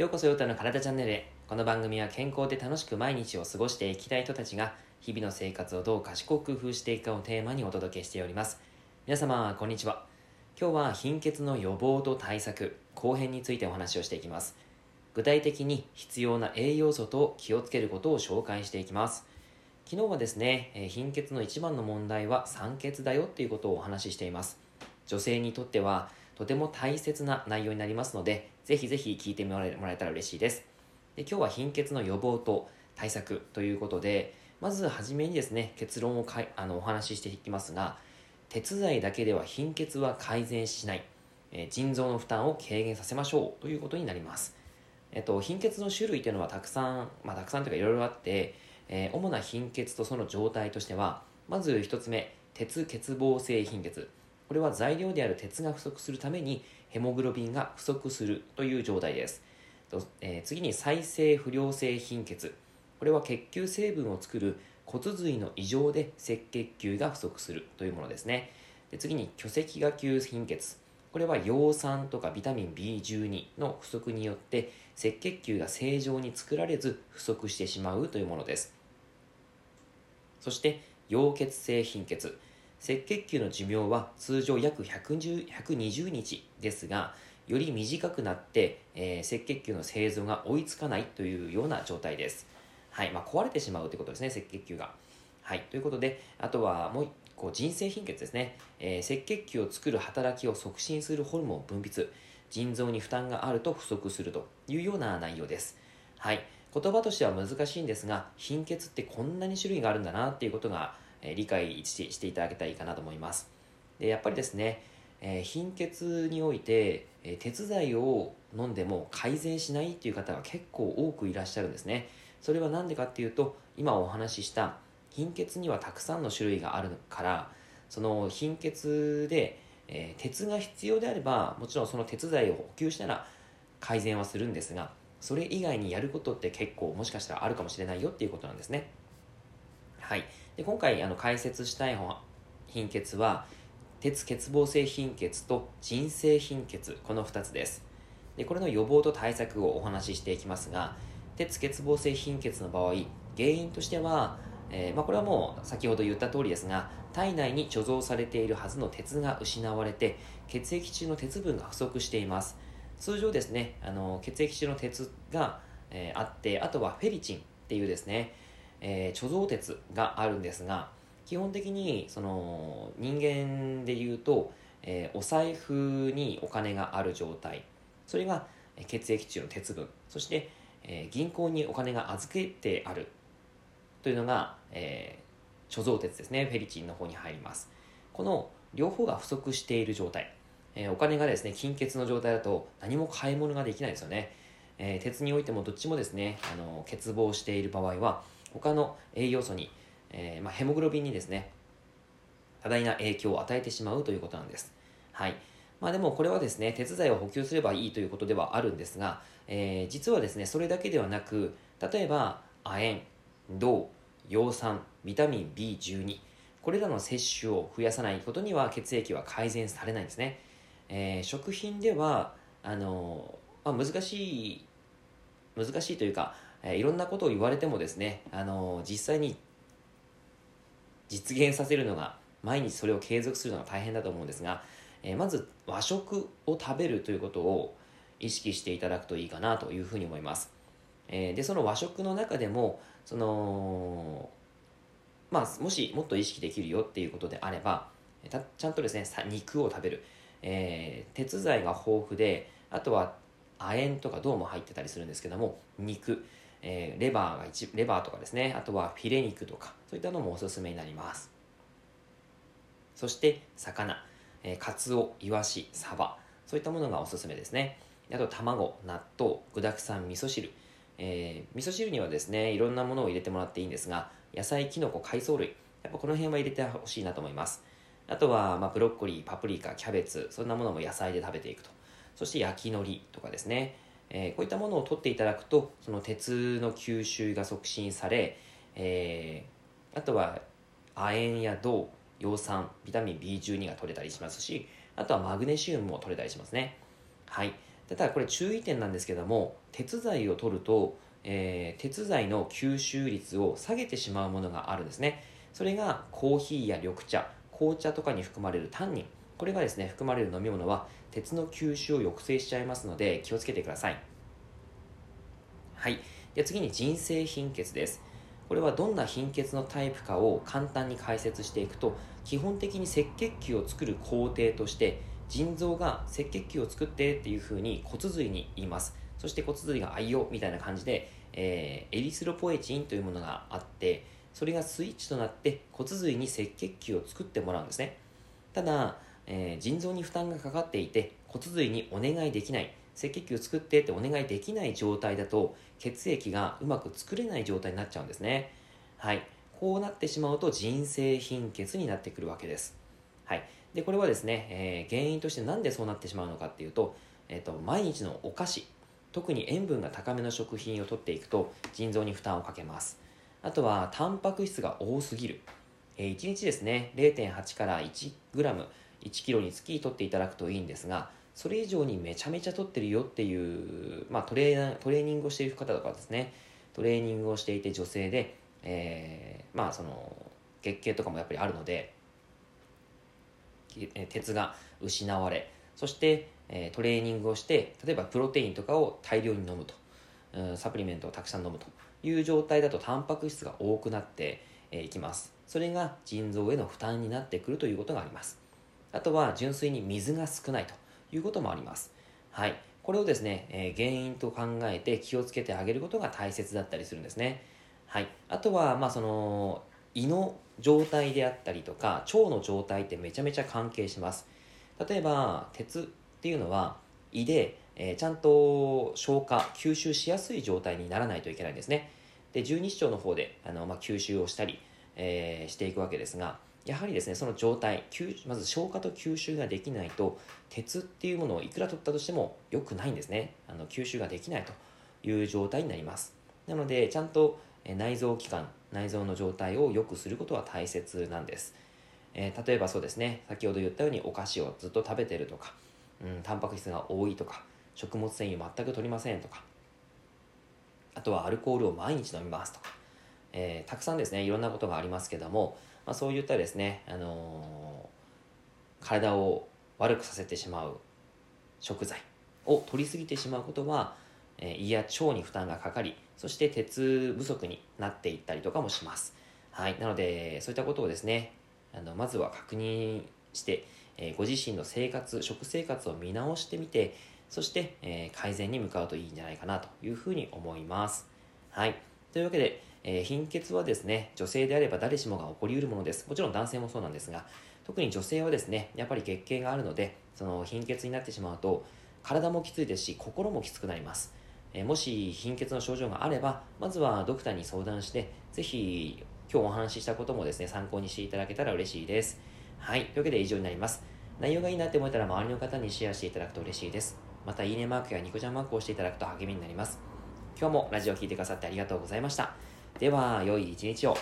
ようこそヨタの体チャンネルへ。この番組は健康で楽しく毎日を過ごしていきたい人たちが日々の生活をどう賢く工夫していくかをテーマにお届けしております。皆様こんにちは。今日は貧血の予防と対策後編についてお話をしていきます。具体的に必要な栄養素と気をつけることを紹介していきます。昨日はですね、え貧血の一番の問題は酸欠だよっていうことをお話ししています。女性にとってはとても大切な内容になりますのでぜひぜひ聞いてもらえたら嬉しいです。で今日は貧血の予防と対策ということでまずはじめにですね結論をかいあのお話ししていきますが鉄剤だけでは貧血は改善しない、えー、腎臓の負担を軽減させましょうということになります。えっと、貧血の種類というのはたくさん、まあ、たくさんというかいろいろあって、えー、主な貧血とその状態としてはまず1つ目鉄欠乏性貧血。これは材料である鉄が不足するためにヘモグロビンが不足するという状態です、えー、次に再生不良性貧血。これは血球成分を作る骨髄の異常で赤血球が不足するというものですね。で次に巨石芽球貧血。これは葉酸とかビタミン B12 の不足によって赤血球が正常に作られず不足してしまうというものです。そして溶血性貧血。赤血球の寿命は通常約120日ですがより短くなって、えー、赤血球の製造が追いつかないというような状態です。はいまあ、壊れてしまうということですね、赤血球が。はい、ということで、あとはもう一個、腎性貧血ですね、えー、赤血球を作る働きを促進するホルモン分泌、腎臓に負担があると不足するというような内容です。はい、言葉としては難しいんですが、貧血ってこんなに種類があるんだなっていうことが、え、理解していただけたらいいかなと思います。でやっぱりですね、えー、貧血において、え、鉄剤を飲んでも改善しないっていう方が結構多くいらっしゃるんですねそれは何でかっていうと今お話しした貧血にはたくさんの種類があるからその貧血で、えー、鉄が必要であればもちろんその鉄剤を補給したら改善はするんですがそれ以外にやることって結構もしかしたらあるかもしれないよっていうことなんですねはい。で今回あの解説したい貧血は鉄欠乏性貧血と腎性貧血この2つです。でこれの予防と対策をお話ししていきますが鉄欠乏性貧血の場合原因としては、えー、まあ、これはもう先ほど言った通りですが体内に貯蔵されているはずの鉄が失われて血液中の鉄分が不足しています。通常ですねあの血液中の鉄が、えー、あってあとはフェリチンっていうですね、えー、貯蔵鉄があるんですが基本的にその人間でいうと、えー、お財布にお金がある状態。それが血液中の鉄分。そして、えー、銀行にお金が預けてある。というのが、えー、貯蔵鉄ですね。フェリチンの方に入ります。この両方が不足している状態、えー、お金がですね金欠の状態だと何も買い物ができないですよね、えー、鉄においてもどっちもですねあの欠乏している場合は他の栄養素にえー、まあ、ヘモグロビンにですね多大な影響を与えてしまうということなんです。はいまあ、でもこれはですね鉄剤を補給すればいいということではあるんですが、えー、実はですねそれだけではなく例えば亜鉛銅葉酸ビタミン B12 これらの摂取を増やさないことには血液は改善されないんですね、えー、食品ではあの、まあ、難しい難しいというか、え、いろんなことを言われてもですねあの実際に実現させるのが毎日それを継続するのが大変だと思うんですが、え、まず和食を食べるということを意識していただくといいかなというふうに思います、え、でその和食の中でもそのまあもしもっと意識できるよっていうことであればちゃんとですね肉を食べる、えー、鉄剤が豊富であとは亜鉛とか銅も入ってたりするんですけども肉。えー、レバーが一レバーとかですね。あとはフィレ肉とかそういったのもおすすめになります。そして魚、えー、カツオイワシサバ。そういったものがおすすめですね。あと卵納豆具だくさん味噌汁。えー、味噌汁にはですねいろんなものを入れてもらっていいんですが野菜きのこ海藻類。やっぱこの辺は入れてほしいなと思います。あとは、まあ、ブロッコリーパプリカキャベツそんなものも野菜で食べていくと。そして焼き海苔とかですね。えー、こういったものを取っていただくとその鉄の吸収が促進され、えー、あとは亜鉛や銅葉酸ビタミン B12 が取れたりしますしあとはマグネシウムも取れたりしますね。はい。ただこれ注意点なんですけども鉄剤を取ると、えー、鉄剤の吸収率を下げてしまうものがあるんですね。それがコーヒーや緑茶紅茶とかに含まれるタンニン。これがですね含まれる飲み物は鉄の吸収を抑制しちゃいますので気をつけてください。はい。で次に腎性貧血です。これはどんな貧血のタイプかを簡単に解説していくと基本的に赤血球を作る工程として腎臓が赤血球を作ってっていうふうに骨髄に言います。そして骨髄が愛用みたいな感じで、えー、エリスロポエチンというものがあってそれがスイッチとなって骨髄に赤血球を作ってもらうんですね。ただ、えー、腎臓に負担がかかっていて骨髄にお願いできない赤血球作ってってお願いできない状態だと血液がうまく作れない状態になっちゃうんですね。はい。こうなってしまうと腎性貧血になってくるわけです。はい。でこれはですね、えー、原因としてなんでそうなってしまうのかっていうと,、えーと、毎日のお菓子特に塩分が高めの食品を取っていくと腎臓に負担をかけます。あとはタンパク質が多すぎる、えー、1日ですね0.8から 1g 1g1 キロにつき取っていただくといいんですがそれ以上にめちゃめちゃ取ってるよっていう、まあ、トレートレーニングをしている方とかですね。トレーニングをしていて女性で、えー、まあその月経とかもやっぱりあるので鉄が失われそしてえトレーニングをして例えばプロテインとかを大量に飲むとサプリメントをたくさん飲むという状態だとタンパク質が多くなっていきます。それが腎臓への負担になってくるということがあります。あとは純粋に水が少ないということもあります。はい。これをですね、え原因と考えて気をつけてあげることが大切だったりするんですね。はい。あとはまあその胃の状態であったりとか腸の状態ってめちゃめちゃ関係します。例えば鉄っていうのは胃で、えー、ちゃんと消化吸収しやすい状態にならないといけないんですね。で十二指腸の方であの、まあ、吸収をしたり、えー、していくわけですがやはりですねその状態まず消化と吸収ができないと鉄っていうものをいくら取ったとしても良くないんですね。あの吸収ができないという状態になります。なのでちゃんと内臓器官内臓の状態を良くすることは大切なんです、えー、例えばそうですね先ほど言ったようにお菓子をずっと食べてるとか、うん、タンパク質が多いとか食物繊維を全く取りませんとかあとはアルコールを毎日飲みますとか、えー、たくさんですねいろんなことがありますけども、まあ、そういったですね、あのー、体を悪くさせてしまう食材を取りすぎてしまうことは、え胃や腸に負担がかかりそして鉄不足になっていったりとかもします。はい。なので、そういったことをですね、あのまずは確認して、え、ご自身の生活、食生活を見直してみて、そして、え、改善に向かうといいんじゃないかなというふうに思います。はい。というわけで、えー、貧血はですね、女性であれば誰しもが起こりうるものです。もちろん男性もそうなんですが、特に女性はですね、やっぱり月経があるので、その貧血になってしまうと、体もきついですし、心もきつくなります。えもし貧血の症状があれば、まずはドクターに相談して、ぜひ今日お話ししたこともですね、参考にしていただけたら嬉しいです。はい。というわけで以上になります。内容がいいなって思えたら周りの方にシェアしていただくと嬉しいです。また、いいねマークやニコちゃんマークを押していただくと励みになります。今日もラジオを聴いてくださってありがとうございました。では、良い一日を。